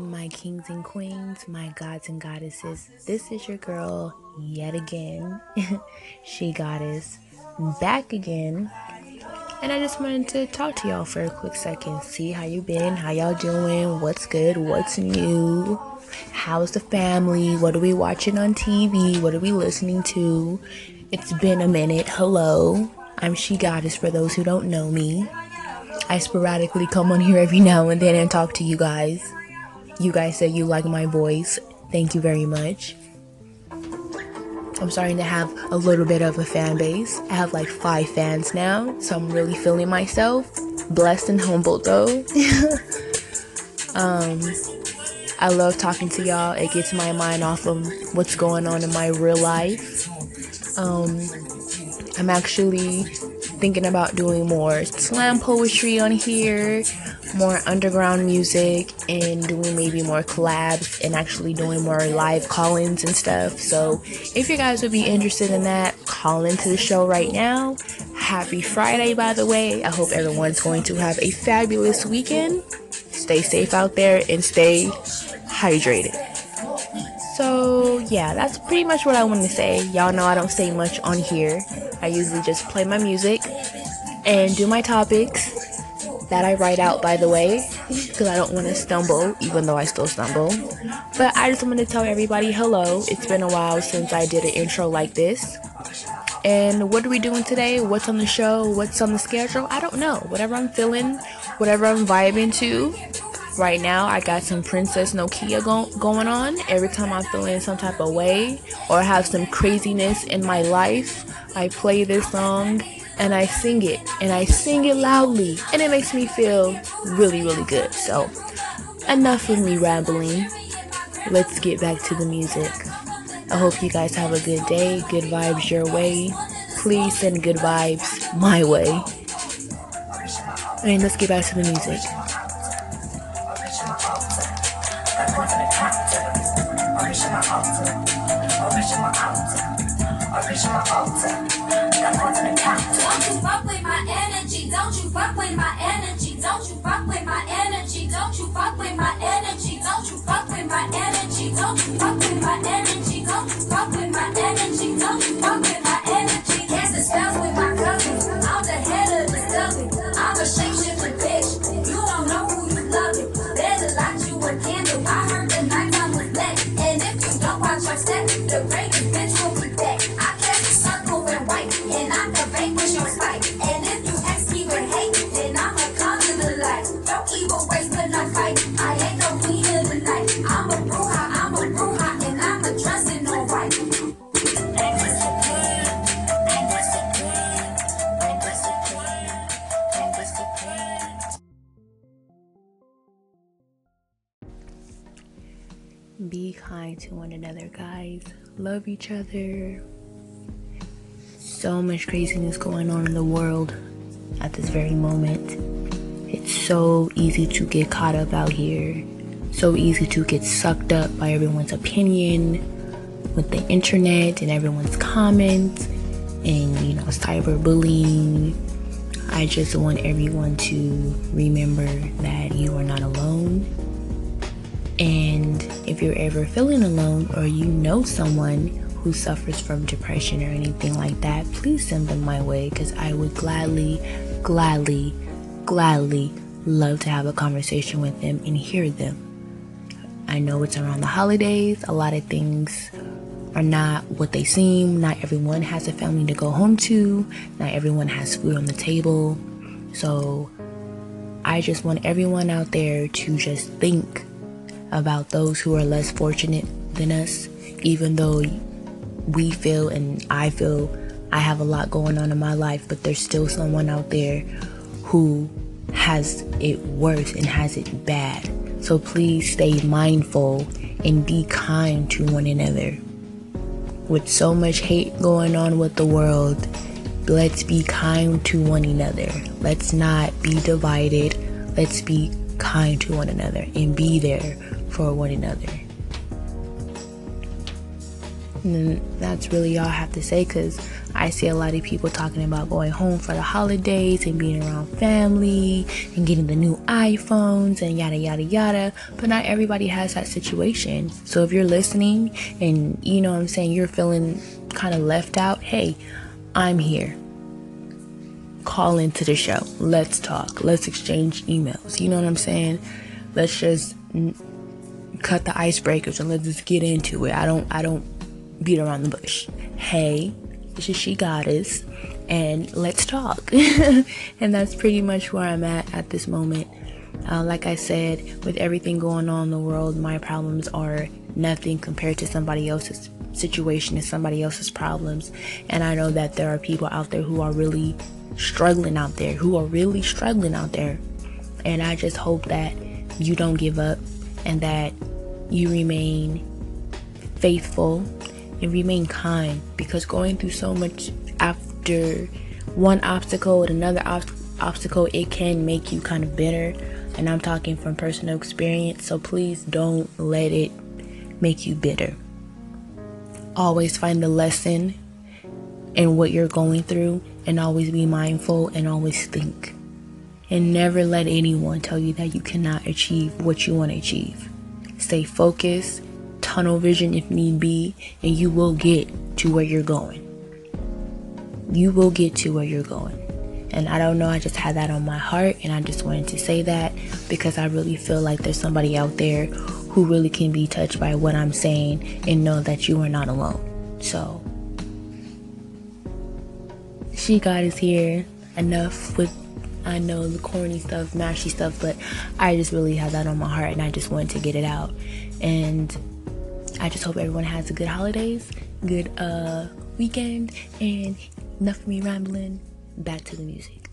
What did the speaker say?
my kings and queens, my gods and goddesses. This is your girl yet again, she goddess, back again. And I just wanted to talk to y'all for a quick second. See how you been, how y'all doing, what's good, what's new, how's the family, what are we watching on TV, what are we listening to. It's been a minute. Hello, I'm She Goddess for those who don't know me. I sporadically come on here every now and then and talk to you guys. You guys say you like my voice. Thank you very much. I'm starting to have a little bit of a fan base. I have like five fans now, so I'm really feeling myself. Blessed and humbled though. um, I love talking to y'all. It gets my mind off of what's going on in my real life. Um, I'm actually thinking about doing more slam poetry on here, more underground music, and doing maybe more collabs and actually doing more live call ins and stuff. So, if you guys would be interested in that, call into the show right now. Happy Friday, by the way. I hope everyone's going to have a fabulous weekend. Stay safe out there and stay hydrated. Yeah, that's pretty much what I want to say. Y'all know I don't say much on here. I usually just play my music and do my topics that I write out, by the way, because I don't want to stumble, even though I still stumble. But I just want to tell everybody hello. It's been a while since I did an intro like this. And what are we doing today? What's on the show? What's on the schedule? I don't know. Whatever I'm feeling, whatever I'm vibing to, Right now, I got some Princess Nokia go- going on. Every time I'm feeling some type of way or have some craziness in my life, I play this song and I sing it. And I sing it loudly. And it makes me feel really, really good. So, enough of me rambling. Let's get back to the music. I hope you guys have a good day, good vibes your way. Please send good vibes my way. And let's get back to the music. Altar, original altar, original altar. Don't you fuck with my energy, don't you fuck with my energy, don't you fuck with my energy, Be kind to one another, guys. Love each other. So much craziness going on in the world at this very moment. It's so easy to get caught up out here. So easy to get sucked up by everyone's opinion with the internet and everyone's comments and, you know, cyberbullying. I just want everyone to remember that you are not alone. And if you're ever feeling alone or you know someone who suffers from depression or anything like that, please send them my way because I would gladly, gladly, gladly love to have a conversation with them and hear them. I know it's around the holidays, a lot of things are not what they seem. Not everyone has a family to go home to, not everyone has food on the table. So I just want everyone out there to just think about those who are less fortunate than us, even though we feel and I feel I have a lot going on in my life, but there's still someone out there who has it worse and has it bad. So please stay mindful and be kind to one another. With so much hate going on with the world, let's be kind to one another. Let's not be divided. Let's be kind to one another and be there for one another. And that's really all I have to say because I see a lot of people talking about going home for the holidays and being around family and getting the new iPhones and yada yada yada. But not everybody has that situation. So if you're listening and you know what I'm saying, you're feeling kind of left out, hey, I'm here. Call into the show. Let's talk. Let's exchange emails. You know what I'm saying? Let's just cut the icebreakers and let's just get into it. I don't I don't beat around the bush. Hey, this is She Goddess, and let's talk. and that's pretty much where I'm at at this moment. Uh, like I said, with everything going on in the world, my problems are nothing compared to somebody else's situation and somebody else's problems. And I know that there are people out there who are really struggling out there, who are really struggling out there. And I just hope that you don't give up and that you remain faithful and remain kind because going through so much after one obstacle and another ob- obstacle it can make you kind of bitter and I'm talking from personal experience so please don't let it make you bitter always find the lesson in what you're going through and always be mindful and always think and never let anyone tell you that you cannot achieve what you want to achieve stay focused tunnel vision if need be, and you will get to where you're going. You will get to where you're going. And I don't know, I just had that on my heart, and I just wanted to say that because I really feel like there's somebody out there who really can be touched by what I'm saying and know that you are not alone. So, She Goddess here. Enough with I know the corny stuff, mashy stuff, but I just really had that on my heart and I just wanted to get it out. And I just hope everyone has a good holidays, good uh weekend, and enough of me rambling. Back to the music.